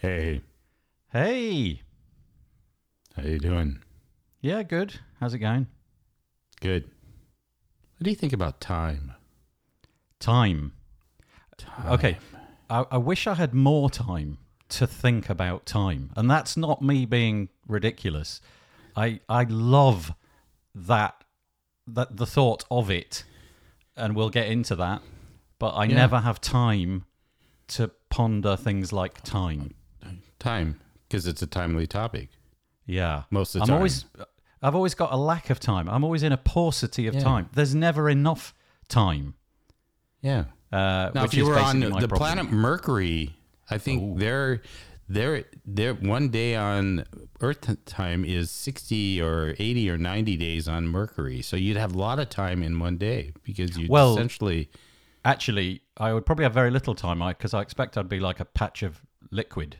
Hey, Hey. how you doing? Yeah, good. How's it going? Good. What do you think about time? Time. Time. Okay. I, I wish I had more time to think about time. And that's not me being ridiculous. I I love that that the thought of it. And we'll get into that. But I Yeah. never have time to ponder things like time. Time, because it's a timely topic Yeah. most of the I'm time. always I've always got a lack of time. I'm always in a paucity of Yeah. time. There's never enough time. yeah. Uh, Now, which if you is were on basically my the problem. planet Mercury, I think Ooh. their their their one day on Earth time is sixty or eighty or ninety days on Mercury. So you'd have a lot of time in one day because you Well- essentially Actually, I would probably have very little time because I expect I'd be like a patch of liquid.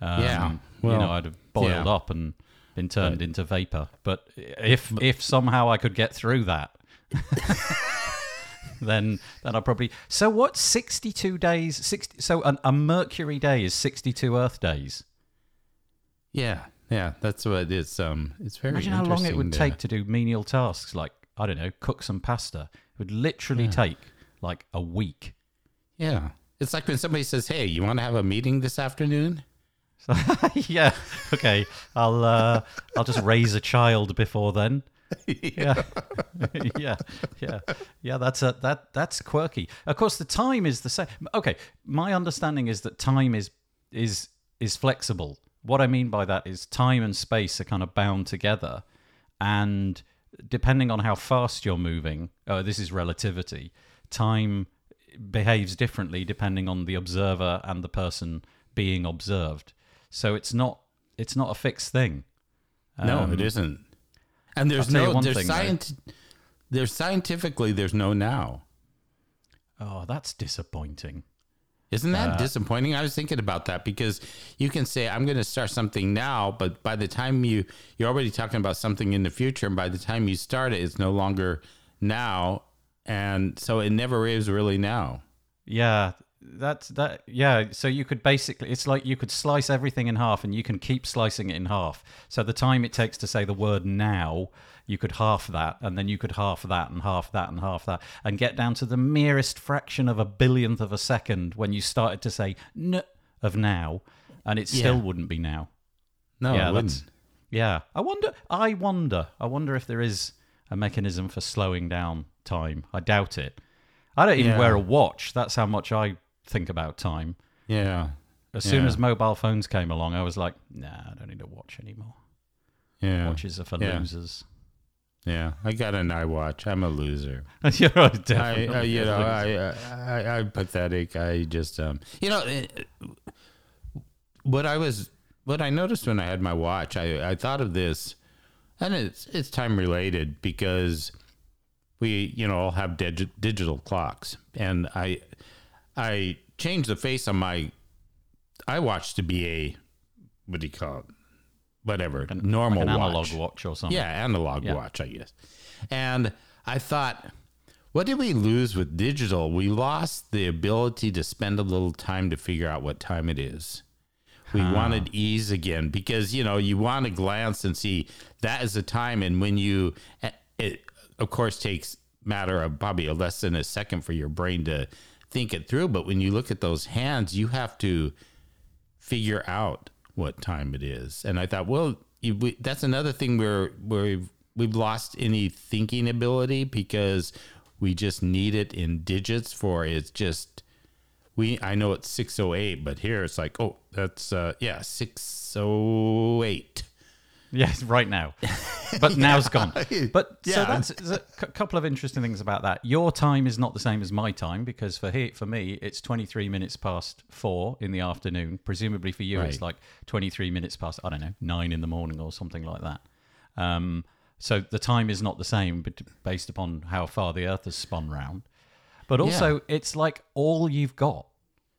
Um, Yeah, you well, know, I'd have boiled yeah. up and been turned into vapor. But if if somehow I could get through that, then then I probably. So what? Sixty two days. Sixty. So an, a Mercury day is sixty two Earth days. yeah yeah that's what it is. Um, it's very Imagine how long it would interesting take to do menial tasks like I don't know, cook some pasta. It would literally take like a week. Yeah. It's like when somebody says, "Hey, you want to have a meeting this afternoon?" So, yeah. Okay. I'll uh, I'll just raise a child before then. Yeah. yeah. Yeah. Yeah. That's a that that's quirky. Of course, the time is the same. Okay. My understanding is that time is is is flexible. What I mean by that is time and space are kind of bound together, and depending on how fast you're moving, oh, this is relativity. Time behaves differently depending on the observer and the person being observed. So it's not it's not a fixed thing. no, Um, it isn't. And there's I'll tell you no one there's thing, scient- there's scientifically there's no now. Oh, that's disappointing. Isn't that Uh, disappointing? I was thinking about that because you can say I'm going to start something now, but by the time you you're already talking about something in the future, and by the time you start it, it's no longer now, and so it never is really now. Yeah, that's that. Yeah, so you could basically, it's like you could slice everything in half, and you can keep slicing it in half. So the time it takes to say the word now, you could half that, and then you could half that, and half that, and half that, and get down to the merest fraction of a billionth of a second when you started to say n of now, and it still Yeah. wouldn't be now. No, yeah, it wouldn't. yeah. I wonder. I wonder. I wonder if there is a mechanism for slowing down time. I doubt it. I don't even Yeah. wear a watch. That's how much I think about time. Yeah, As soon Yeah. as mobile phones came along, I was like, Nah, I don't need a watch anymore. yeah, Watches are for Yeah. losers. yeah. I got an iWatch. I'm a loser. You're I, definitely uh, you know, loser. I, I, I'm pathetic. I just, um, you know, it- what I was, what I noticed when I had my watch, I, I thought of this, and it's it's time related because we, you know, all have digi- digital clocks, and I, I changed the face on my iWatch to be a, what do you call it? Whatever, normal like an watch. analog watch or something. Yeah, analog Yeah. watch, I guess. And I thought, what did we lose with digital? We lost the ability to spend a little time to figure out what time it is. We wanted ease again because you know you want to glance and see that is the time, and when you, it of course takes matter of probably a less than a second for your brain to think it through. But when you look at those hands, you have to figure out what time it is. And I thought, well, we, that's another thing where where we've, we've lost any thinking ability because we just need it in digits for it's just we I know it's 608 but here it's like oh that's uh yeah 608 Yes, right now. But now's gone. But so Yeah. that's there's a c- couple of interesting things about that. Your time is not the same as my time because for for me, it's 23 minutes past four in the afternoon. Presumably for you, it's like 23 minutes past, I don't know, nine in the morning or something like that. Um, so the time is not the same but based upon how far the Earth has spun round. But also, it's like all you've got.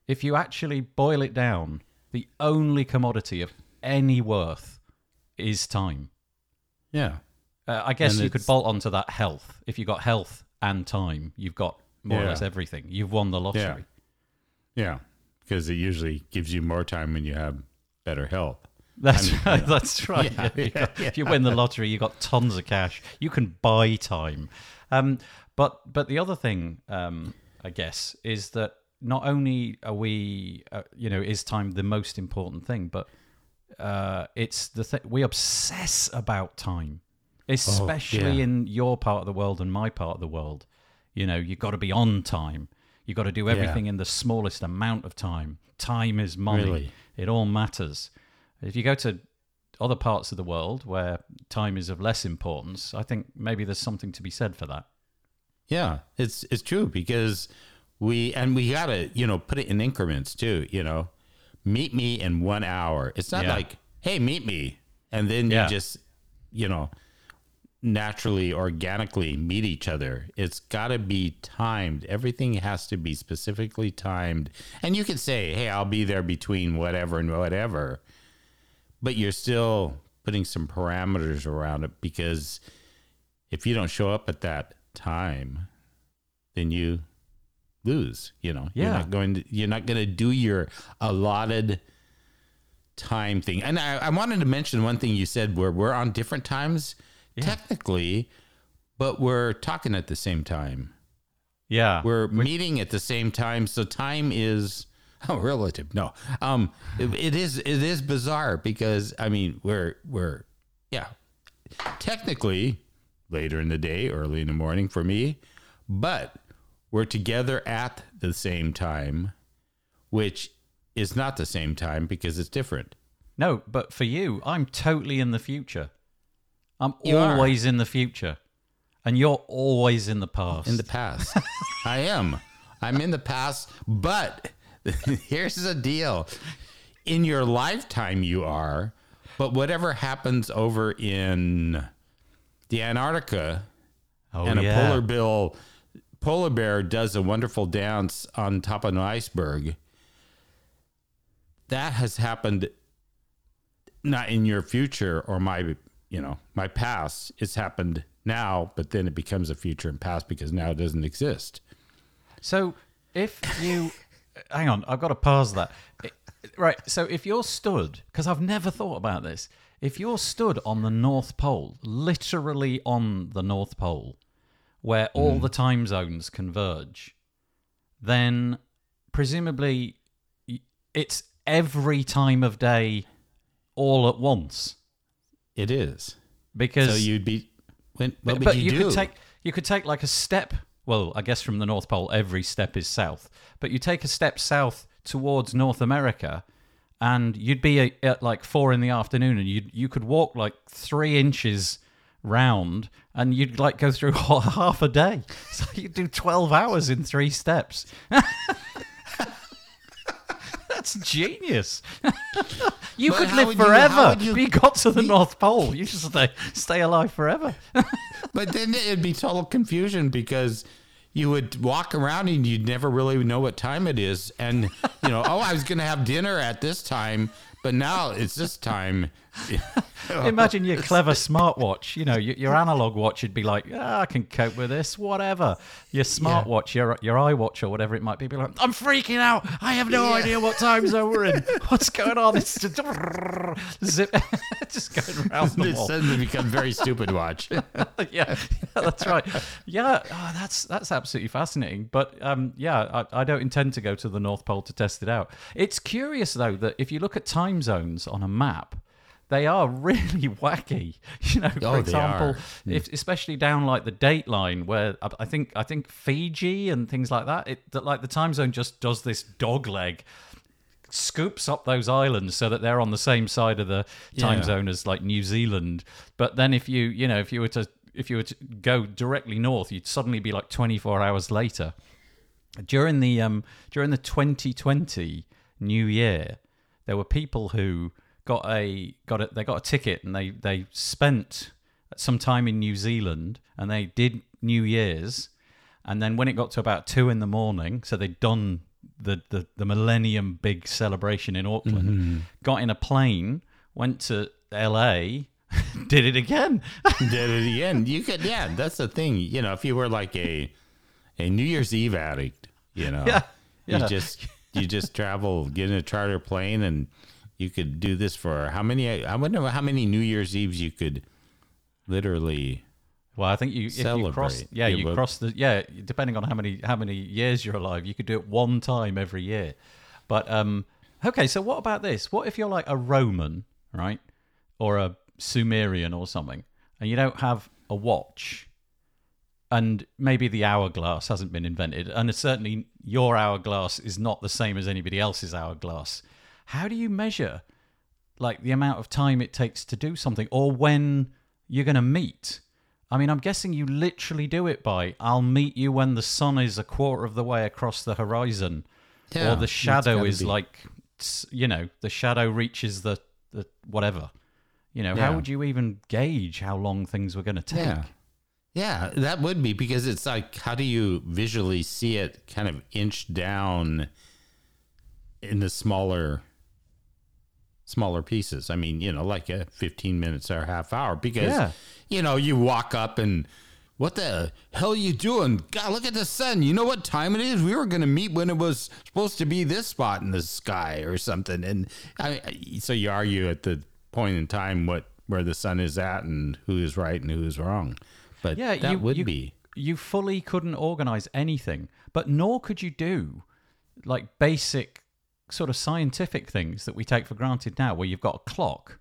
If you actually boil it down, the only commodity of any worth is time. yeah Uh, I guess And you could bolt onto that health. If you got health and time, you've got more or less everything. You've won the lottery. Yeah. Yeah. because it usually gives you more time when you have better health. That's right. That's right. Yeah, you got- If you win the lottery, you got tons of cash. You can buy time. Um, but but the other thing, um, I guess, is that not only are we, uh, you know, is time the most important thing, but uh, it's the thing we obsess about time, especially yeah. in your part of the world and my part of the world. You know, you've got to be on time. You've got to do everything in the smallest amount of time. Time is money. Really? It all matters. If you go to other parts of the world where time is of less importance, I think maybe there's something to be said for that. Yeah, it's it's true because we and we gotta you know put it in increments too. You know, meet me in one hour. It's not Yeah. like hey, meet me, and then Yeah. you just you know naturally organically meet each other. It's got to be timed. Everything has to be specifically timed. And you can say, "Hey, I'll be there between whatever and whatever." But you're still putting some parameters around it because if you don't show up at that time, then you lose, you know. You're Yeah. not going to you're not going to do your allotted time thing. And I, I wanted to mention one thing you said where we're on different times technically, but we're talking at the same time. Yeah. We're meeting at the same time, so time is oh relative. No, um, it, it is it is bizarre because I mean we're we're yeah, technically later in the day, early in the morning for me, but we're together at the same time, which is not the same time because it's different. no, but for you, I'm totally in the future. I'm You are. always in the future. And you're always in the past. in the past. I am. I'm in the past, but here's the deal. In your lifetime you are, but whatever happens over in the Antarctica oh, and a yeah. polar bill polar bear does a wonderful dance on top of an iceberg. That has happened not in your future or my you know, my past. It's happened now, but then it becomes a future and past because now it doesn't exist. So if you hang on, I've got to pause that. Right. So if you're stood, because I've never thought about this, if you're stood on the North Pole, literally on the North Pole, where all mm. the time zones converge, then presumably it's every time of day all at once. It is. Because So you'd be when what but, would but you, you, do? could take you could take like a step. Well, I guess from the North Pole, every step is south. But you take a step south towards North America, and you'd be at like four in the afternoon, and you you could walk like three inches round, and you'd like go through half a day. So you'd do twelve hours in three steps. That's genius. you But could live you- forever. would you- you got to the North Pole. You just stay stay alive forever. but then it'd be total confusion because you would walk around and you'd never really know what time it is. And, you know, oh, I was going to have dinner at this time, but now it's this time. Imagine your clever smartwatch. You know, your, your analog watch would be like, ah, I can cope with this, whatever. Your smartwatch, your your iWatch or whatever it might be, be like, I'm freaking out. I have no idea what time zone we're in. What's going on? It's just zip, just going around the it suddenly becomes very stupid watch. yeah, yeah, that's right. Yeah, oh, that's that's absolutely fascinating. But um, yeah, I, I don't intend to go to the North Pole to test it out. It's curious though that if you look at time zones on a map, they are really wacky. You know, for Oh, example, if especially down like the date line where I I think I think Fiji and things like that, it that like the time zone just does this dog leg scoops up those islands so that they're on the same side of the time Yeah. zone as like New Zealand. But then if you, you know, if you were to if you were to go directly north, you'd suddenly be like 24 hours later. During the um during the 2020 New Year, there were people who got a got a they got a ticket and they they spent some time in New Zealand and they did New Year's and then when it got to about two in the morning, so they'd done the, the, the Millennium big celebration in Auckland, mm-hmm. got in a plane, went to LA, did it again. Did it again. You could, yeah, that's the thing. You know, if you were like a, a New Year's Eve addict, you know, Yeah, yeah. you just, you just travel, get in a charter plane, and you could do this for how many? I wonder how many New Year's Eves you could literally. Well, I think you if you cross, Celebrate. yeah, Yeah, you but- cross the yeah, depending on how many how many years you're alive, you could do it one time every year. But um, okay, so what about this? What if you're like a Roman, right, or a Sumerian or something, and you don't have a watch, and maybe the hourglass hasn't been invented, and certainly your hourglass is not the same as anybody else's hourglass. How do you measure like the amount of time it takes to do something or when you're going to meet. I mean, I'm guessing you literally do it by I'll meet you when the sun is a quarter of the way across the horizon Yeah, or the shadow is be. like you know, the shadow reaches the the whatever. You know, how would you even gauge how long things were going to take? Yeah. Yeah, that would be because it's like, how do you visually see it kind of inch down in the smaller, smaller pieces? I mean, you know, like a 15 minutes or a half hour because, Yeah. you know, you walk up and what the hell are you doing? God, look at the sun. You know what time it is? We were going to meet when it was supposed to be this spot in the sky or something. And I, I- so you argue at the point in time what where the sun is at and who is right and who is wrong. But Yeah, that you, would you, be. You fully couldn't organize anything, but nor could you do like basic sort of scientific things that we take for granted now, where you've got a clock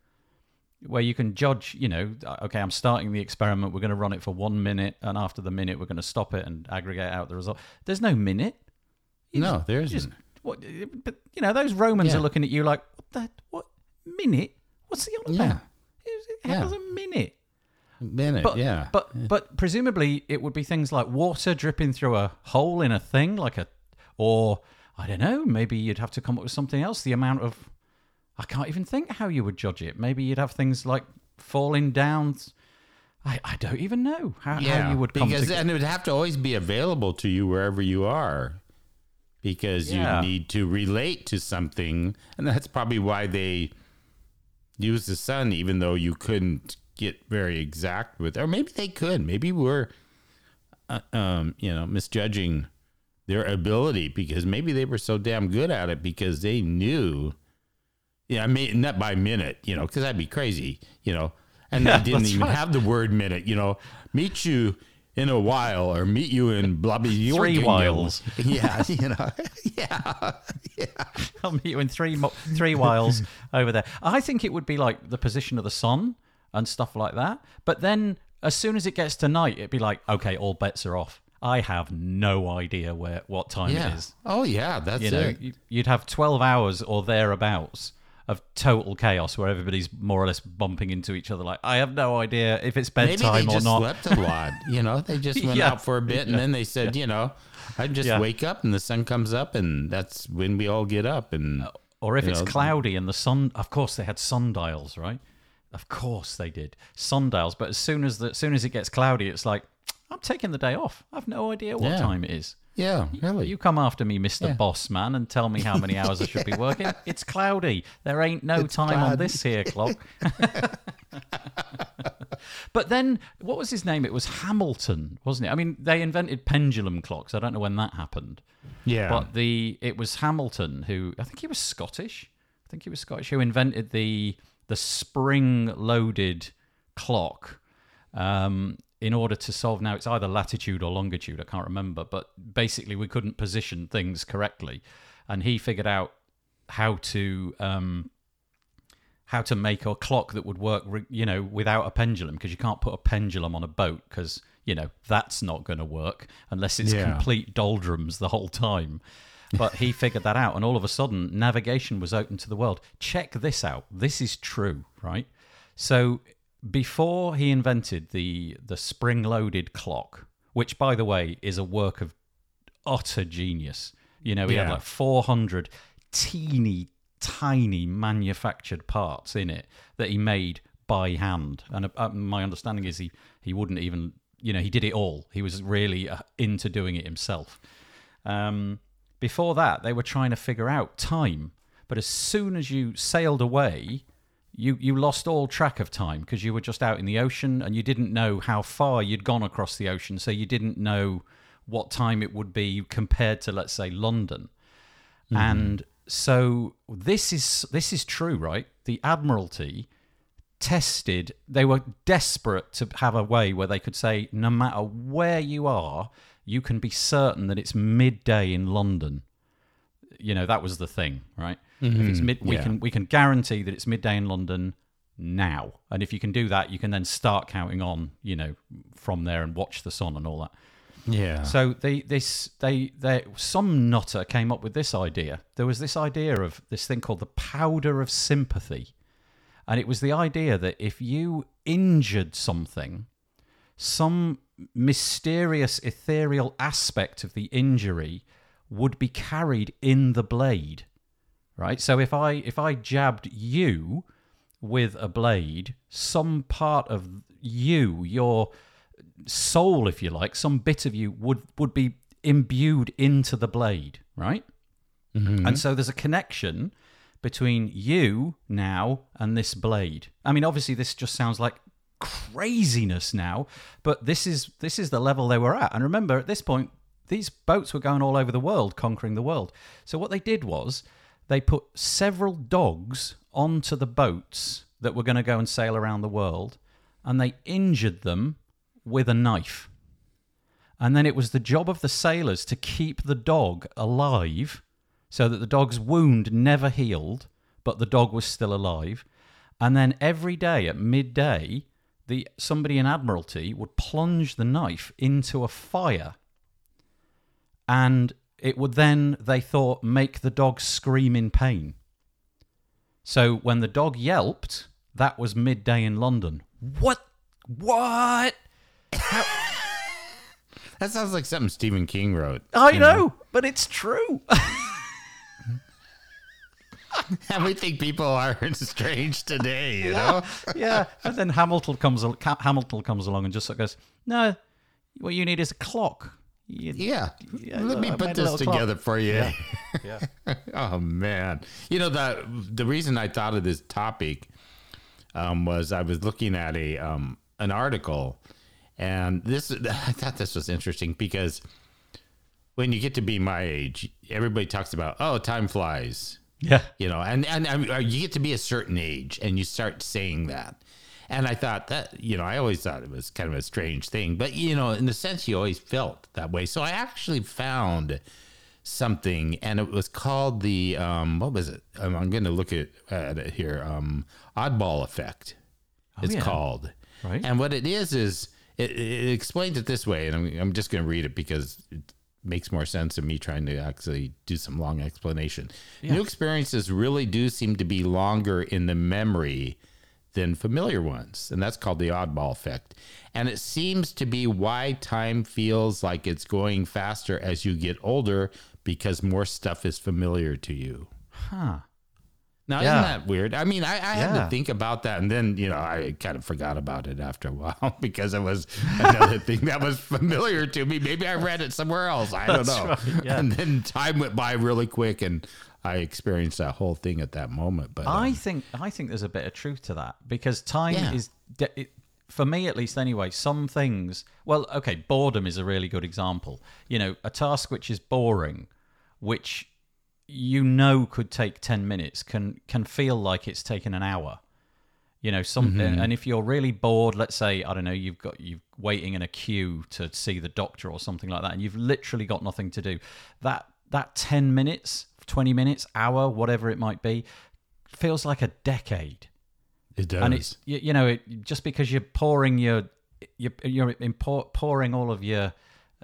where you can judge, you know, uh, okay, I'm starting the experiment, we're going to run it for one minute, and after the minute, we're going to stop it and aggregate out the result. There's no minute. You No, just- there isn't. just- what, but, you know, those Romans Yeah. are looking at you like, what the, what, minute? What's he on Yeah. about? How's Yeah. a minute? Minute, But yeah. but but presumably it would be things like water dripping through a hole in a thing, like a, or I don't know. Maybe you'd have to come up with something else. The amount of, I can't even think how you would judge it. Maybe you'd have things like falling down. I, I don't even know how, how you would come because to. and it would have to always be available to you wherever you are because Yeah. you need to relate to something and that's probably why they use the sun even though you couldn't get very exact with or maybe they could maybe we're uh, um you know misjudging their ability because maybe they were so damn good at it because they knew yeah, I mean, not by minute, you know, because that'd be crazy, you know. And Yeah, they didn't even right. have the word minute, you know. Meet you in a while, or meet you in blah blah. Three whiles. Yeah, you know. Yeah, I'll meet you in three mo- three miles over there. I think it would be like the position of the sun and stuff like that. But then as soon as it gets to night, it'd be like, okay, all bets are off. I have no idea where what time yeah. it is. Oh yeah, that's You know, it. you- you'd have twelve hours or thereabouts of total chaos where everybody's more or less bumping into each other. Like, I have no idea if it's Maybe they bedtime or just not. slept a lot. You know, they just went Yeah. out for a bit, and then they said, you know, I just wake up and the sun comes up, and that's when we all get up. And Or if it's know, cloudy and the sun, of course they had sundials, right? Of course they did sundials. But as soon as the as soon as it gets cloudy, it's like I'm taking the day off. I've no idea what Yeah. time it is. Yeah, really. You come after me, Mister Yeah. Boss Man, and tell me how many hours I should be working. It's cloudy. There ain't no time on this here clock. but then, what was his name? It was Hamilton, wasn't it? I mean, they invented pendulum clocks. I don't know when that happened. yeah. But the it was Hamilton who I think he was Scottish. I think he was Scottish who invented the the spring loaded clock um, in order to solve now it's either latitude or longitude I can't remember but basically we couldn't position things correctly and he figured out how to um, how to make a clock that would work you know without a pendulum because you can't put a pendulum on a boat because you know that's not going to work unless it's Yeah. complete doldrums the whole time but he figured that out and all of a sudden navigation was open to the world. Check this out. This is true right? So before he invented the the spring loaded clock which by the way is a work of utter genius. You know he had like 400 teeny tiny manufactured parts in it that he made by hand. And uh, my understanding is he he wouldn't even you know he did it all. He was really uh, into doing it himself. Um, before that, they were trying to figure out time. But as soon as you sailed away, you, you lost all track of time because you were just out in the ocean and you didn't know how far you'd gone across the ocean. So you didn't know what time it would be compared to, let's say, London. Mm-hmm. And so this is this is true, right? The Admiralty tested. They were desperate to have a way where they could say, no matter where you are, you can be certain that it's midday in London. You know that was the thing, right? If it's mm-hmm. mid, we yeah. can we can guarantee that it's midday in London now, and if you can do that, you can then start counting on, you know, from there and watch the sun and all that. Yeah. So they this they they some nutter came up with this idea. There was this idea of this thing called the powder of sympathy. And it was the idea that if you injured something, some mysterious ethereal aspect of the injury would be carried in the blade. Right? So if I if I jabbed you with a blade, some part of you, your soul, if you like, some bit of you would would be imbued into the blade, right? Mm-hmm. And so there's a connection between you now and this blade. I mean, obviously, this just sounds like craziness now, but this is this is the level they were at. And remember, at this point, these boats were going all over the world, conquering the world. So what they did was they put several dogs onto the boats that were going to go and sail around the world, and they injured them with a knife. And then it was the job of the sailors to keep the dog alive so that the dog's wound never healed, but the dog was still alive. And then every day at midday, the somebody in Admiralty would plunge the knife into a fire. And it would then, they thought, make the dog scream in pain. So when the dog yelped, that was midday in London. What? What? that sounds like something Stephen King wrote. I know, but it's true. And we think people are strange today, you know? yeah. And then Hamilton comes Hamilton comes along and just sort of goes, "No, what you need is a clock." You- Yeah. Yeah, Let me I put this little clock. together for you. Yeah. oh man. You know the the reason I thought of this topic um, was I was looking at a um, an article and this I thought this was interesting because when you get to be my age, everybody talks about oh time flies. Yeah. you know and and um, you get to be a certain age and you start saying that and i thought that you know i always thought it was kind of a strange thing but you know in the sense you always felt that way so i actually found something and it was called the um what was it um, i'm gonna look at, at it here um oddball effect it's yeah. called Right. and what it is is it, it explains it this way and I'm, I'm just going to read it because it makes more sense than me trying to actually do some long explanation. New experiences really do seem to be longer in the memory than familiar ones and that's called the oddball effect. And it seems to be why time feels like it's going faster as you get older because more stuff is familiar to you. Huh. Now, Yeah. isn't that weird? I mean, I, I had to think about that, and then you know, I kind of forgot about it after a while because it was another thing that was familiar to me. Maybe I read it somewhere else. I don't That's know. right, yeah. And then time went by really quick, and I experienced that whole thing at that moment. But I um, think I think there's a bit of truth to that because time Yeah. is de- it, for me at least anyway. Some things, well, okay, boredom is a really good example. You know, a task which is boring, which you know could take ten minutes, can can feel like it's taken an hour. You know, some mm-hmm. and if you're really bored, let's say I don't know, you've got you've waiting in a queue to see the doctor or something like that, and you've literally got nothing to do. That that ten minutes, twenty minutes, hour, whatever it might be, feels like a decade. it does. And it's you, you know it, just because you're pouring your you're, you're pouring all of your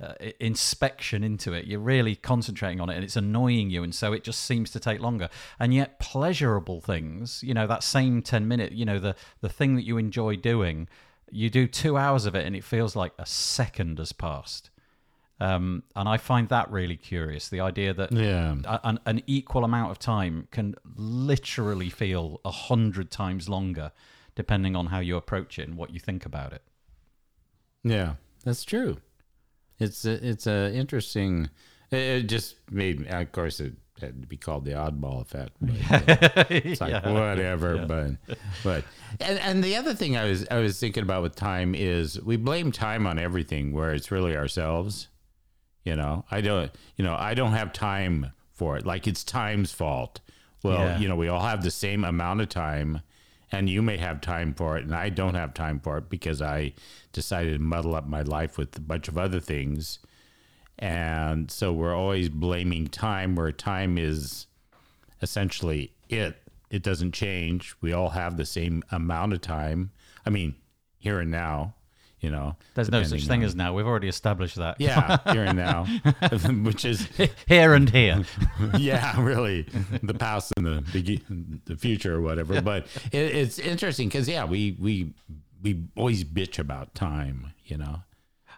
uh, inspection into it, you're really concentrating on it, and it's annoying you, and so it just seems to take longer. And yet, pleasurable things, you know, that same ten minute, you know, the the thing that you enjoy doing, you do two hours of it, and it feels like a second has passed. Um, and I find that really curious. The idea that yeah. an, an equal amount of time can literally feel a hundred times longer depending on how you approach it and what you think about it Yeah, that's true. It's a, it's a interesting. It, it just made, of course, it had to be called the oddball effect. But, uh, it's like whatever, but but and and the other thing I was I was thinking about with time is we blame time on everything where it's really ourselves. You know, I don't. You know, I don't have time for it. Like it's time's fault. Well, Yeah. you know, we all have the same amount of time, and you may have time for it, and I don't have time for it because I decided to muddle up my life with a bunch of other things. And so we're always blaming time where time is essentially it. It doesn't change. We all have the same amount of time. I mean, here and now, you know. There's no such thing on- as now. We've already established that. yeah, here and now, which is Here and here. yeah, really, the past and the begi- the future or whatever. But it, it's interesting because yeah, we we we always bitch about time. You know,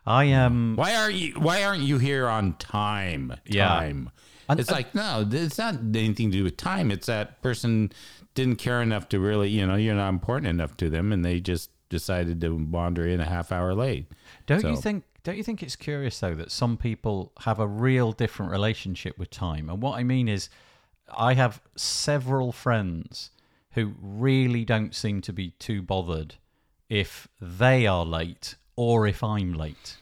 I um why are you why aren't you here on time? Yeah. Time. And- it's like no, it's not anything to do with time. It's that person didn't care enough to really, you know, you're not important enough to them, and they just decided to wander in a half hour late. Don't you think? Don't you think it's curious though that some people have a real different relationship with time? And what I mean is, I have several friends who really don't seem to be too bothered if they are late or if I'm late.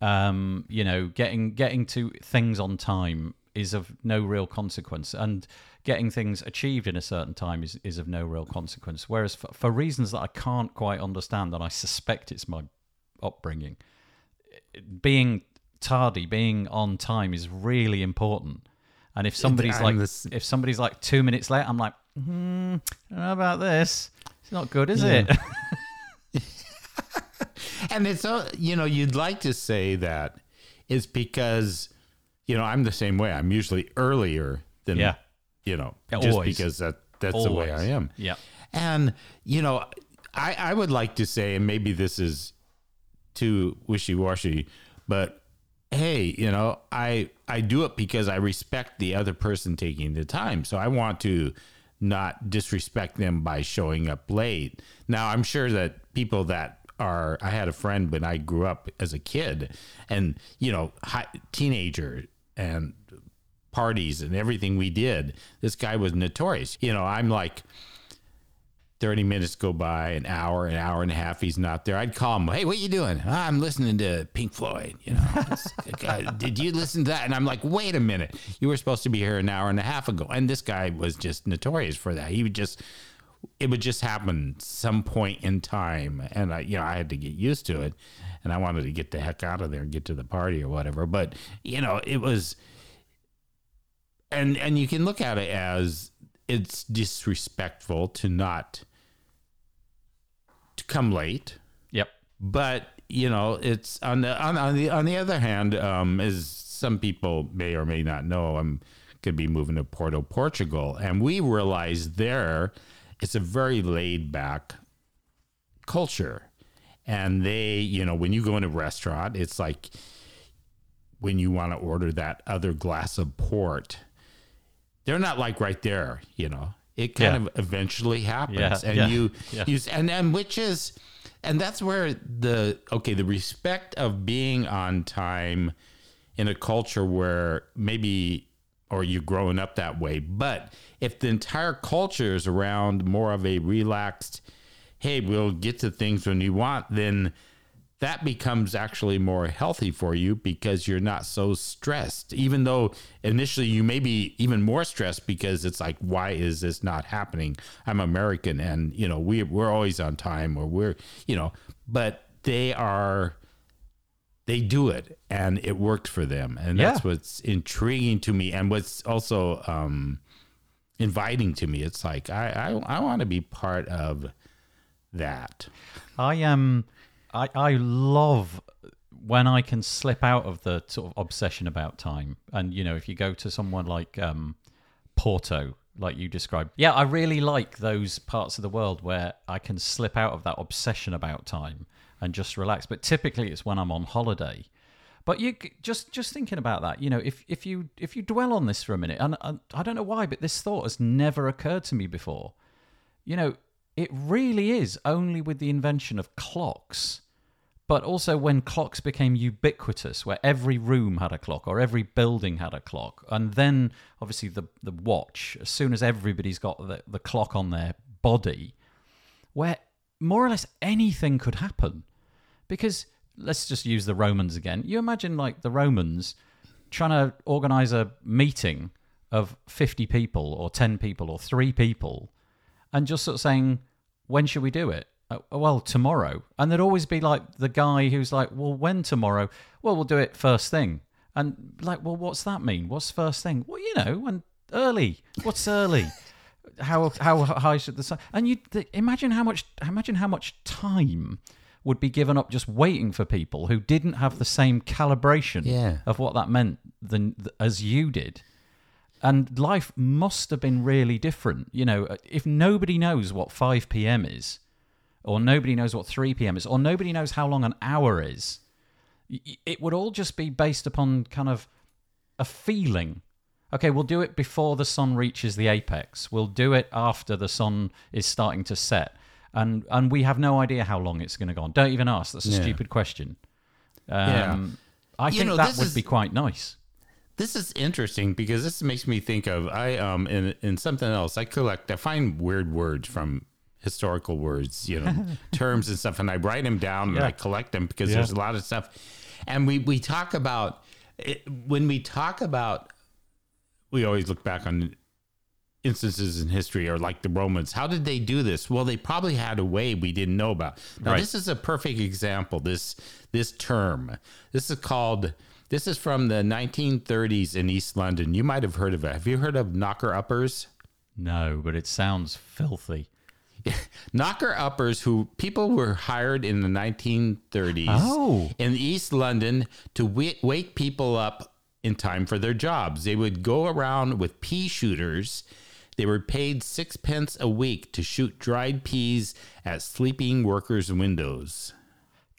Um, you know, getting getting to things on time is of no real consequence, and getting things achieved in a certain time is, is of no real consequence. Whereas for, for reasons that I can't quite understand, and I suspect it's my upbringing, being tardy, being on time is really important. And if somebody's I'm like, if somebody's like two minutes late, I'm like, hmm, I don't know about this. It's not good, is it? And it's you know you'd like to say that it's because you know I'm the same way. I'm usually earlier than Yeah. You know Yeah, just always. because that that's the way I am. Yeah. And you know I I would like to say, and maybe this is too wishy washy, but hey, you know I I do it because I respect the other person taking the time, so I want to not disrespect them by showing up late. Now I'm sure that people that are I had a friend when I grew up as a kid, and you know, high, teenager and parties and everything we did. This guy was notorious. You know, I'm like 30 minutes go by, an hour, an hour and a half, he's not there. I'd call him, hey, what you doing? "Ah, I'm listening to Pink Floyd. You know, did you listen to that? And I'm like, wait a minute. You were supposed to be here an hour and a half ago. And this guy was just notorious for that. He would just, it would just happen some point in time. And I, you know, I had to get used to it. And I wanted to get the heck out of there and get to the party or whatever. But, you know, it was, and and you can look at it as it's disrespectful to not to come late Yep. but you know it's on the on, on the on the other hand um as some people may or may not know i'm going to be moving to porto portugal and we realize there it's a very laid back culture and they you know when you go in a restaurant it's like when you want to order that other glass of port they're not like right there you know? It kind Yeah. of eventually happens. Yeah, and yeah, you you and and which is and that's where the okay the respect of being on time in a culture where maybe or you're growing up that way but if the entire culture is around more of a relaxed hey we'll get to things when you want then that becomes actually more healthy for you because you're not so stressed even though initially you may be even more stressed because it's like why is this not happening? I'm american and you know we, we're always on time or we're you know but they are they do it and it worked for them. And that's Yeah. what's intriguing to me and what's also um inviting to me. It's like i i, I want to be part of that. I um I I love when I can slip out of the sort of obsession about time. And you know, if you go to someone like um Porto, like you described, yeah, I really like those parts of the world where I can slip out of that obsession about time and just relax. But typically, it's when I'm on holiday. But you just just thinking about that, you know, if if you if you dwell on this for a minute, and, and I don't know why, but this thought has never occurred to me before you know, it really is only with the invention of clocks, but also when clocks became ubiquitous, where every room had a clock or every building had a clock. And then obviously the, the watch, as soon as everybody's got the, the clock on their body, where more or less anything could happen. Because let's just use the Romans again. You imagine like the Romans trying to organize a meeting of 50 people or 10 people or three people and just sort of saying, when should we do it? Uh, well, tomorrow. And there'd always be like the guy who's like, well, when tomorrow? Well, we'll do it first thing. And like, well, what's that mean? What's first thing? Well, you know, and early. What's early? how how high should the sun? And you th- imagine how much imagine how much time would be given up just waiting for people who didn't have the same calibration Yeah. of what that meant than as you did. And life must have been really different. You know, if nobody knows what 5 p.m. is, or nobody knows what 3 p.m. is, or nobody knows how long an hour is, it would all just be based upon kind of a feeling. Okay, we'll do it before the sun reaches the apex. We'll do it after the sun is starting to set. And and we have no idea how long it's going to go on. Don't even ask. That's a Yeah. stupid question. Um, Yeah. I You think know, that would is- be quite nice. This is interesting because this makes me think of I um in in something else. I collect I find weird words from historical words, you know, terms and stuff, and I write them down and I collect them because Yeah. there's a lot of stuff. And we we talk about it, when we talk about we always look back on instances in history or like the Romans. How did they do this? Well, they probably had a way we didn't know about. Now, Right. this is a perfect example. This this term. This is called. This is from the 1930s in East London. You might have heard of it. Have you heard of knocker uppers? No, but it sounds filthy. knocker uppers who people were hired in the 1930s Oh. in East London to w- wake people up in time for their jobs. They would go around with pea shooters. They were paid sixpence a week to shoot dried peas at sleeping workers' windows.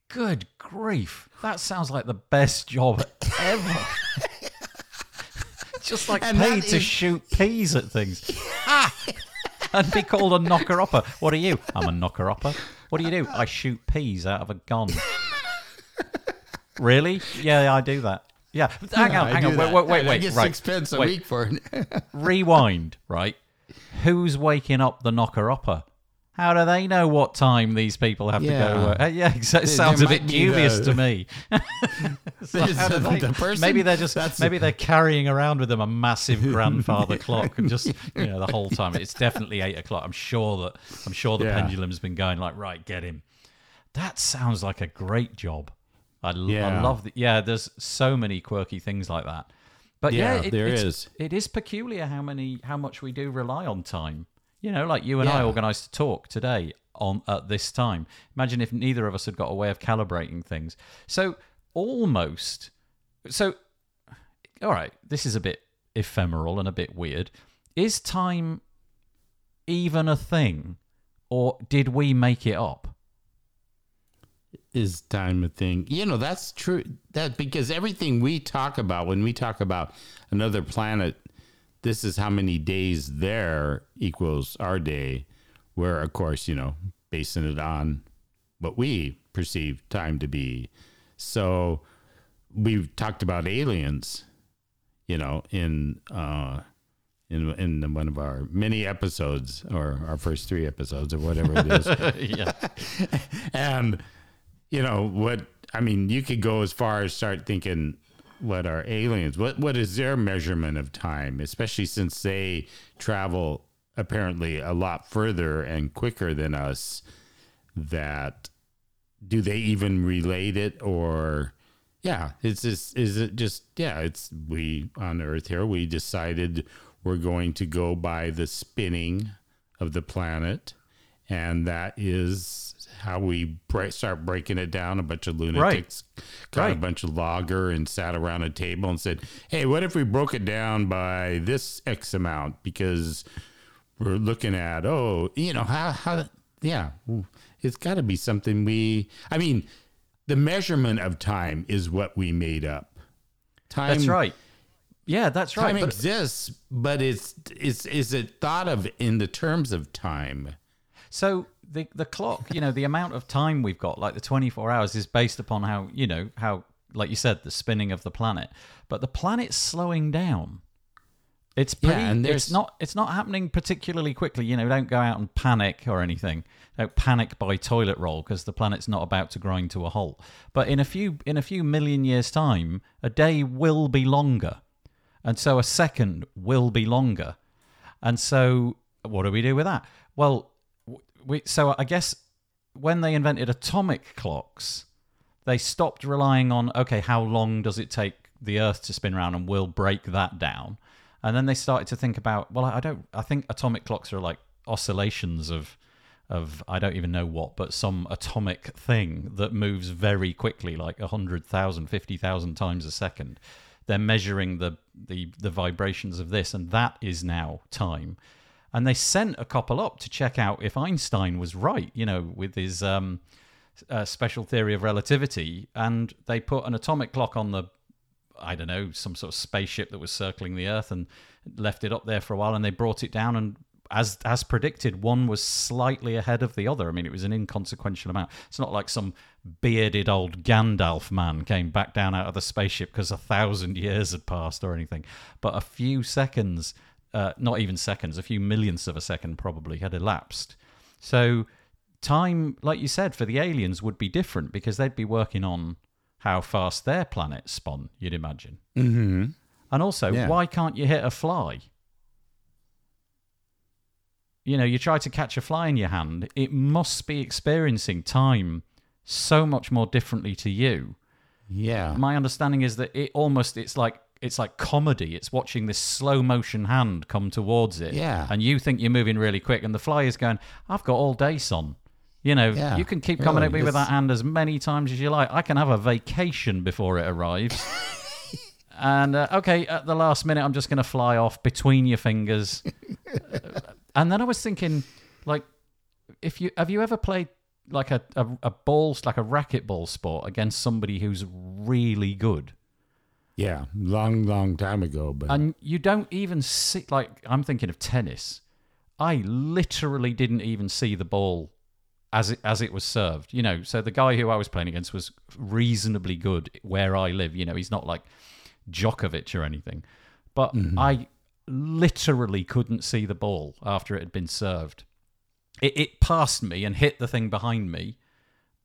Good grief. That sounds like the best job ever. Just like And paid to is- shoot peas at things. ah! And be called a knocker upper. What are you? I'm a knocker upper. What do you do? I shoot peas out of a gun. really? Yeah, I do that. Yeah. Hang on, I hang on. that. Wait, wait, wait, I get right. sixpence a Wait. week for it. Rewind, right? Who's waking up the knocker upper? How do they know what time these people have to go to Yeah. work? Uh, yeah, it sounds there a bit dubious to me. Do they- the maybe they're just that's- maybe they're carrying around with them a massive grandfather clock and just you know the whole time it's definitely eight o'clock. I'm sure that I'm sure the Yeah. pendulum's been going like right, get him. That sounds like a great job. I, l- I Yeah. love that. Yeah, there's so many quirky things like that. But yeah, Yeah, it, there is. It is peculiar how many how much we do rely on time. You know, like you and I organised to talk today on at this time. Imagine if neither of us had got a way of calibrating things. So almost. So, all right, this is a bit ephemeral and a bit weird. Is time even a thing, or did we make it up? is time a thing? You know, that's true. That because everything we talk about when we talk about another planet, this is how many days there equals our day. Where, of course, you know, basing it on what we perceive time to be. So we've talked about aliens, you know, in uh, in in one of our many episodes or our first three episodes or whatever it is yeah, and you know what i mean you could go as far as start thinking what are aliens? What what is their measurement of time especially since they travel apparently a lot further and quicker than us that do they even relate it or yeah it's just is it just yeah it's we on earth here we decided we're going to go by the spinning of the planet and that is how we bre- start breaking it down. A bunch of lunatics got a bunch of lager and sat around a table and said hey what if we broke it down by this x amount? Because we're looking at oh you know how how yeah it's got to be something we i mean the measurement of time is what we made up. Time that's right. Yeah, that's right. time But- exists but it's it's is it thought of in the terms of time? So the the clock, you know, the amount of time we've got, like the 24 hours, is based upon how you know how, like you said, the spinning of the planet. But the planet's slowing down. It's Yeah, pretty. and it's not. It's not happening particularly quickly. You know, don't go out and panic or anything. Don't panic by toilet roll because the planet's not about to grind to a halt. But in a few in a few million years' time, a day will be longer. and so a second will be longer. And so, what do we do with that? Well, we so I guess when they invented atomic clocks, they stopped relying on okay, how long does it take the Earth to spin around, and we'll break that down. And then they started to think about well, I don't. I think atomic clocks are like oscillations of of I don't even know what, but some atomic thing that moves very quickly, like 100,000, 50,000 times a second. They're measuring the, the, the vibrations of this, and that is now time. And they sent a couple up to check out if Einstein was right, you know, with his um, uh, special theory of relativity. And they put an atomic clock on the, I don't know, some sort of spaceship that was circling the Earth and left it up there for a while. And they brought it down and as as predicted, one was slightly ahead of the other. I mean, it was an inconsequential amount. It's not like some bearded old Gandalf man came back down out of the spaceship because a thousand years had passed or anything. But a few seconds, uh, not even seconds, a few millionths of a second probably had elapsed. So time, like you said, for the aliens would be different because they'd be working on how fast their planet spun. You'd imagine. Mm-hmm. And also, Yeah. why can't you hit a fly? You know, you try to catch a fly in your hand, it must be experiencing time so much more differently to you. Yeah. My understanding is that it almost it's like it's like comedy. It's watching this slow motion hand come towards it. Yeah. And you think you're moving really quick and the fly is going, I've got all day, son. You know, Yeah, you can keep coming really, at me with that hand as many times as you like. I can have a vacation before it arrives. and uh, okay, at the last minute, I'm just going to fly off between your fingers. and then I was thinking, like, if you have you ever played like a, a, a ball, like a racquetball sport against somebody who's really good? Yeah. Long, long time ago, but And you don't even see, like, I'm thinking of tennis. I literally didn't even see the ball as it as it was served. You know, so the guy who I was playing against was reasonably good where I live. You know, he's not like Djokovic or anything, but mm-hmm. I literally couldn't see the ball after it had been served. It, it passed me and hit the thing behind me,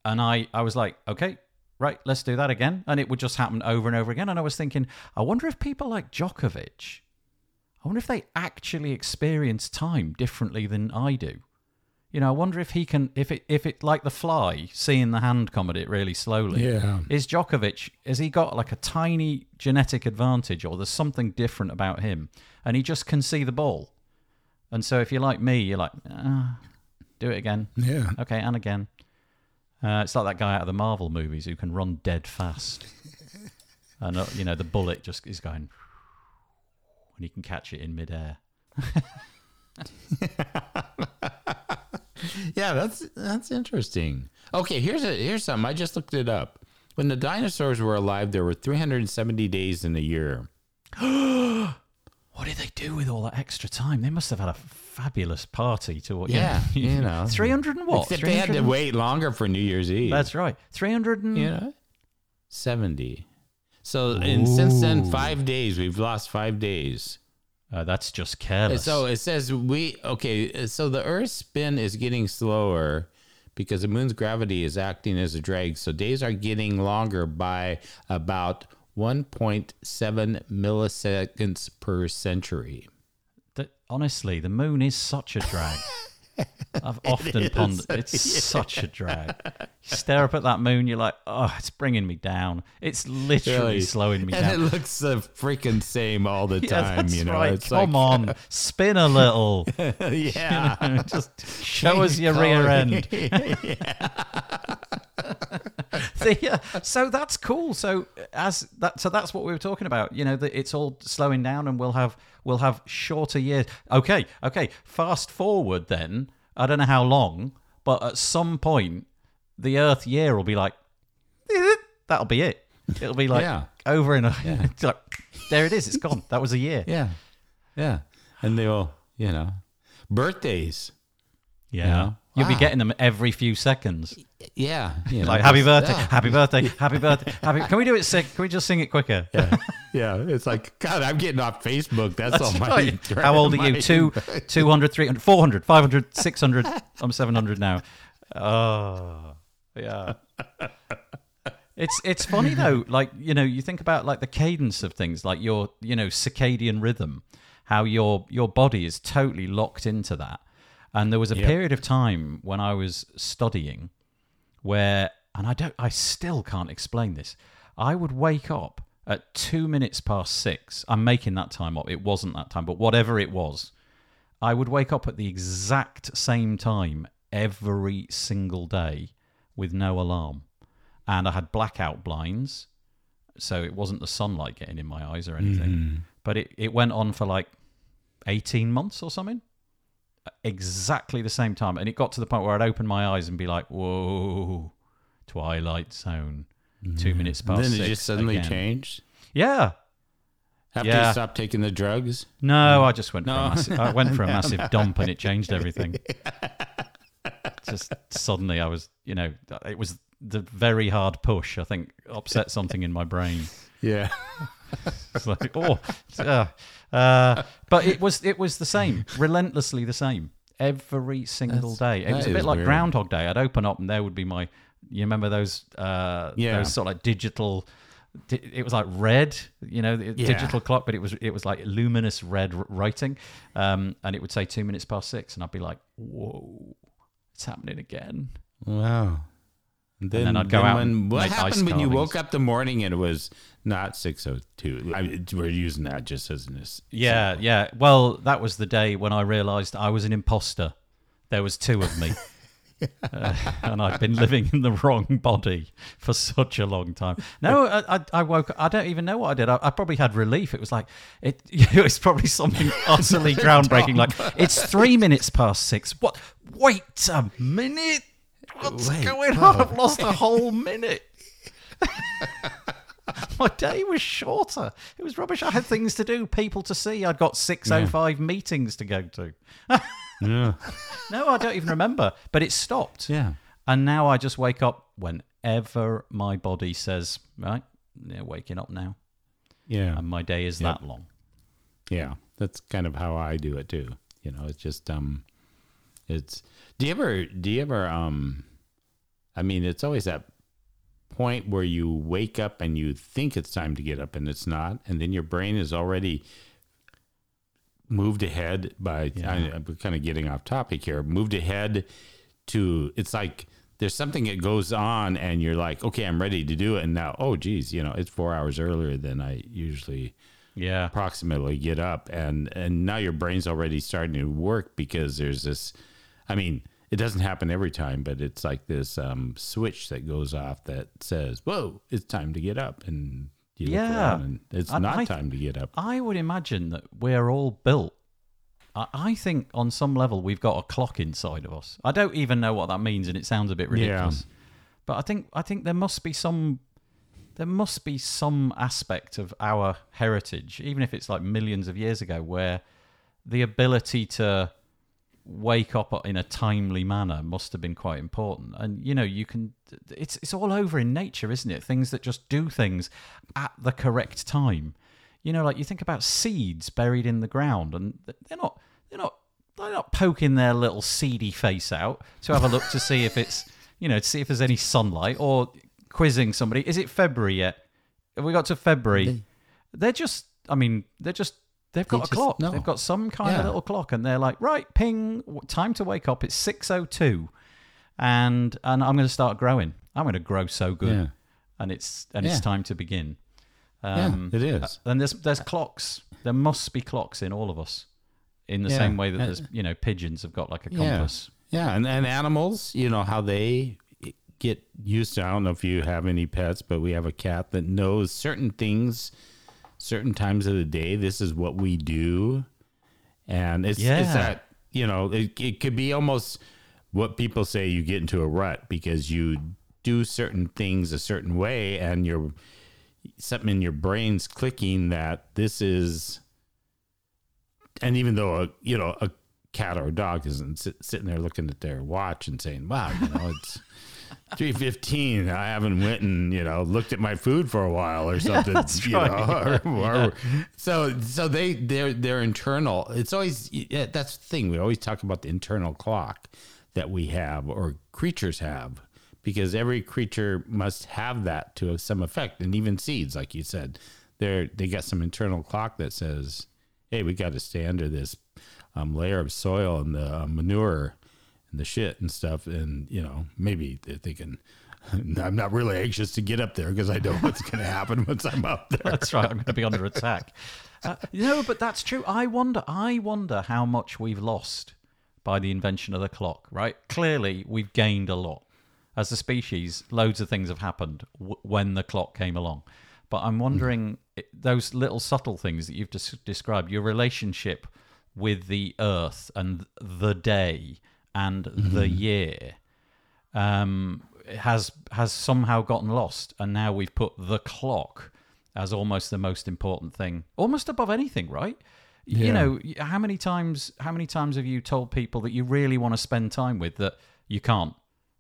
and I I was like, okay. Right, let's do that again. And it would just happen over and over again. And I was thinking, I wonder if people like Djokovic, I wonder if they actually experience time differently than I do. You know, I wonder if he can, if it, if it, like the fly, seeing the hand come at it really slowly. Yeah. Is Djokovic, has he got like a tiny genetic advantage or there's something different about him and he just can see the ball? And so if you're like me, you're like, ah, do it again. yeah. Okay, and again. Uh, it's like that guy out of the Marvel movies who can run dead fast. and, uh, you know, the bullet just is going, and he can catch it in midair. Yeah, that's that's interesting. Okay, here's a here's something. I just looked it up. When the dinosaurs were alive, there were 370 days in a year. What did they do with all that extra time? They must have had a fabulous party to what? Yeah, you know. 300 and what? Except they had to wait longer for New Year's Eve. That's right. 300 and... you know, 70. So and since then, five days. We've lost five days. Uh, that's just careless. So it says we okay. So the Earth's spin is getting slower because the moon's gravity is acting as a drag. So days are getting longer by about 1.7 milliseconds per century. Honestly, the moon is such a drag. I've often pondered. It's such a drag. You stare up at that moon, you're like, oh, it's bringing me down. It's literally Really. slowing me and down. it looks the freaking same all the yeah, time. that's you know, right. it's Come like, on, spin a little. yeah. Just show us your rear end. The, uh, so that's cool. So as that, so that's what we were talking about. You know, that it's all slowing down, and we'll have we'll have shorter years. Okay, okay. Fast forward then. I don't know how long, but at some point, the Earth year will be like, that'll be it. It'll be like Yeah. over and it's like, there it is. It's gone. That was a year. yeah, yeah, and they'll you know birthdays. Yeah. know? You'll be getting them every few seconds. Yeah, you know, Like happy birthday, yeah. happy birthday, happy birthday, happy. Can we do it sick? Can we just sing it quicker? Yeah, yeah. It's like God. I'm getting off Facebook. That's, all That's my. How old are you? Two, 200, 300, 400, 500, 600. I'm 700 now. Oh, yeah. It's it's funny though, like you know, you think about like the cadence of things, like your you know circadian rhythm, how your your body is totally locked into that. And there was a Yep. period of time when I was studying where, and I don't, I still can't explain this. I would wake up at two minutes past six. I'm making that time up. It wasn't that time, but whatever it was, I would wake up at the exact same time every single day with no alarm. And I had blackout blinds, so it wasn't the sunlight getting in my eyes or anything. Mm-hmm. But it, it went on for like 18 months or something. Exactly the same time. And it got to the point where I'd open my eyes and be like, whoa, Twilight Zone. Two minutes And past then it six just suddenly again. changed Yeah. after Yeah. you stopped taking the drugs. No, I just went for No. a massive, I went for a massive dump and it changed everything. just suddenly I was, you know, it was the very hard push, I think, upset something in my brain. Yeah. It's like, oh, uh, uh, but it was it was the same, relentlessly the same, every single day. It was a bit like weird. Groundhog Day. I'd open up and there would be my, you remember those, uh, Yeah. those sort of like digital. It was like red, you know, the Yeah. digital clock, but it was it was like luminous red writing, um, and it would say two minutes past six, and I'd be like, "Whoa, it's happening again." Wow. And then, then I'd go then out when, and what make ice happened when you woke up the morning and it was not 602? I, we're using that just as an ex- Yeah, yeah. Well, that was the day when I realised I was an imposter. There was two of me. Uh, and I'd been living in the wrong body for such a long time. No, I, I, I woke. I don't even know what I did. I, I probably had relief. It was like it. It was probably something utterly groundbreaking. Like it's three minutes past six. What? Wait a minute. What's Wait, going on? I've lost a whole minute. My day was shorter. It was rubbish. I had things to do, people to see. I'd got 605 meetings to go to. Yeah. No, I don't even remember. But it stopped. Yeah. And now I just wake up whenever my body says, right, they're waking up now. Yeah. And my day is Yep. that long. Yeah, that's kind of how I do it too. You know, it's just um, it's. Do you ever? Do you ever um? I mean, it's always that point where you wake up and you think it's time to get up and it's not, and then your brain is already moved ahead by. Yeah. I, I'm kind of getting off topic here. Moved ahead to. It's like there's something that goes on, and you're like, okay, I'm ready to do it, and now, oh, geez, you know, it's four hours earlier than I usually Yeah. approximately get up and and now your brain's already starting to work because there's this i mean it doesn't happen every time but it's like this um, switch that goes off that says whoa it's time to get up and you Yeah. and it's And not I- time to get up I would imagine that we're all built. I, I think on some level we've got a clock inside of us. I don't even know what that means, and it sounds a bit ridiculous. But I think I think there must be some there must be some aspect of our heritage, even if it's like millions of years ago, where the ability to wake up in a timely manner must have been quite important. And you know, you can it's it's all over in nature, isn't it? Things that just do things at the correct time. You know, like you think about seeds buried in the ground, and they're not they're not they're not poking their little seedy face out to have a look to see if it's you know to see if there's any sunlight or quizzing somebody. Is it February yet? Have we got to February? They're just I mean they're just they've got a just clock. know. They've got some kind of little clock, and they're like right ping time to wake up. It's six oh two, and and I'm going to start growing. I'm going to grow so good, Yeah. and it's and it's time to begin. yeah Um, it is and there's there's clocks. There must be clocks in all of us, in the Yeah. same way that Uh, there's you know pigeons have got like a Yeah. compass. Yeah, and, and animals, you know, how they get used to, I don't know if you have any pets, but we have a cat that knows certain things, certain times of the day. This is what we do. And it's, Yeah. it's that, you know, it, it could be almost what people say you get into a rut because you do certain things a certain way and you're something in your brain's clicking that this is and even though a you know a cat or a dog isn't sit, sitting there looking at their watch and saying wow you know it's 315 i haven't went and you know looked at my food for a while or something that's you right. know, or- or- so so they they're they're internal. It's always yeah, that's the thing. We always talk about the internal clock that we have or creatures have because every creature must have that to some effect, and even seeds, like you said, they're they got some internal clock that says, "Hey, we got to stay under this um, layer of soil and the uh, manure and the shit and stuff," and you know maybe they're thinking. I'm not really anxious to get up there because I know what's going to happen once I'm up there. That's right. I'm going to be under attack. Uh, no, but that's true. I wonder. I wonder how much we've lost by the invention of the clock. Right? Clearly, we've gained a lot as a species. Loads of things have happened w- when the clock came along. But I'm wondering mm. those little subtle things that you've des- described. Your relationship with the Earth and the day and mm-hmm. the year. Um, has has somehow gotten lost, and now we've put the clock as almost the most important thing, almost above anything, right? Yeah. You know, how many times how many times have you told people that you really want to spend time with that you can't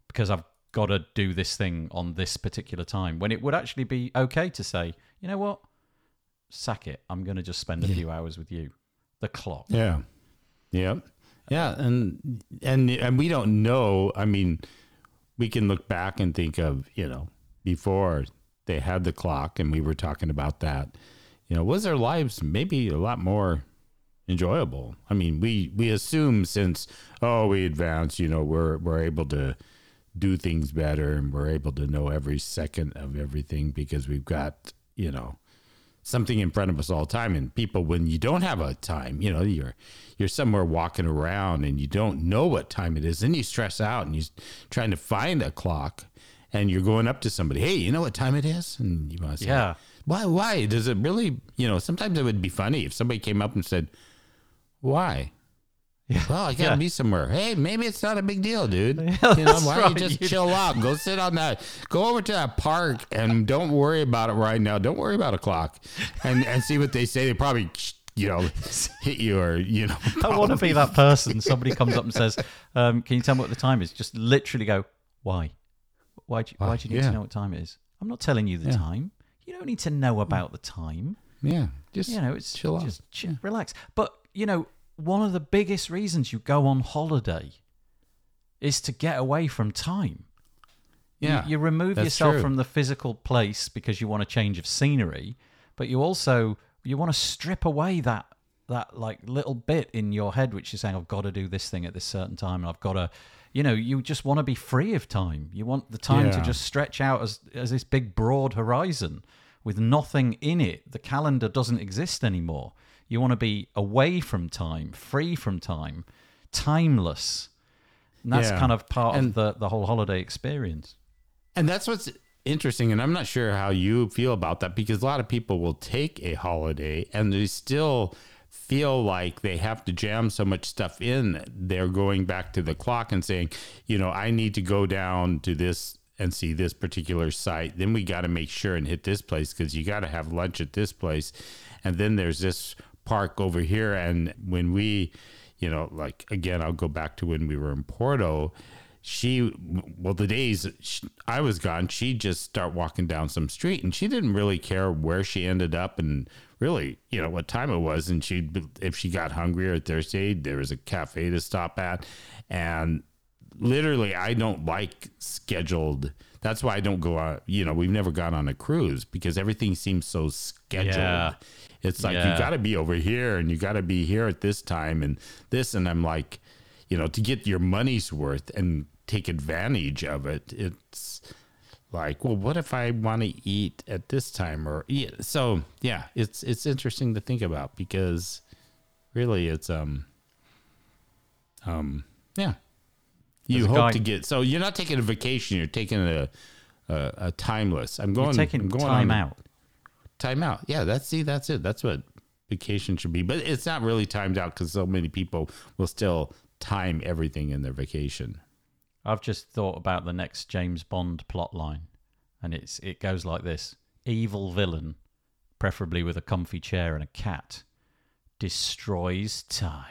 because I've got to do this thing on this particular time when it would actually be okay to say, you know what, sack it. I'm going to just spend a yeah. few hours with you. The clock. Yeah. Yeah. Yeah, and and and we don't know. I mean, we can look back and think of, you know, before they had the clock and we were talking about that, you know, was their lives maybe a lot more enjoyable? I mean, we we assume since oh, we advance, you know, we're we're able to do things better and we're able to know every second of everything because we've got, you know, something in front of us all the time. And people when you don't have a time you know you're you're somewhere walking around and you don't know what time it is then you stress out and you're trying to find a clock and you're going up to somebody hey you know what time it is? And you want to say yeah. Why why? Does it really you know sometimes it would be funny if somebody came up and said why yeah. Well, I gotta yeah. be somewhere. Hey, maybe it's not a big deal, dude. Yeah, you know, why don't you just chill out? Go sit on that. Go over to that park and don't worry about it right now. Don't worry about a clock, and and see what they say. They probably you know hit you or you know. I want to be that person. Somebody comes up and says, um, "Can you tell me what the time is?" Just literally go, "Why? Why do you, why do you need to know what time it is?" I'm not telling you the time. You don't need to know about the time. Yeah, just you know, it's chill just out. Chill, relax. But you know, one of the biggest reasons you go on holiday is to get away from time. Yeah, you, you remove yourself true. from the physical place because you want a change of scenery, but you also you want to strip away that that like little bit in your head which is saying I've got to do this thing at this certain time and I've got to you know you just want to be free of time. You want the time yeah. to just stretch out as as this big broad horizon with nothing in it. The calendar doesn't exist anymore. You want to be away from time, free from time, timeless. And that's yeah. kind of part and, of the, the whole holiday experience. And that's what's interesting. And I'm not sure how you feel about that because a lot of people will take a holiday and they still feel like they have to jam so much stuff in. They're going back to the clock and saying, you know, I need to go down to this and see this particular site. Then we got to make sure and hit this place because you got to have lunch at this place. And then there's this park over here. And when we, you know, like again, I'll go back to when we were in Porto. She, well, the days I was gone, she'd just start walking down some street and she didn't really care where she ended up and really, you know, what time it was. And she'd, if she got hungry or thirsty, there was a cafe to stop at. And literally, I don't like scheduled. That's why I don't go out. You know, we've never gone on a cruise because everything seems so scheduled. Yeah. It's like yeah. you got to be over here and you got to be here at this time and this. And I'm like, you know, to get your money's worth and take advantage of it, it's like, well, what if I want to eat at this time or yeah. So yeah, it's it's interesting to think about because really it's um um yeah. You hope guy, to get so you're not taking a vacation. You're taking a a, a timeless. I'm going. You're taking I'm going time on, out time out. Yeah, that's see, that's it. That's what vacation should be. But it's not really timed out because so many people will still time everything in their vacation. I've just thought about the next James Bond plot line, and it's it goes like this: evil villain, preferably with a comfy chair and a cat, destroys time.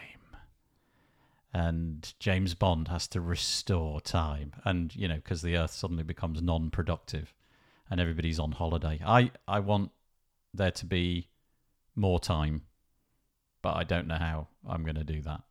And James Bond has to restore time, and you know, because the Earth suddenly becomes non-productive, and everybody's on holiday. I I want there to be more time, but I don't know how I'm going to do that.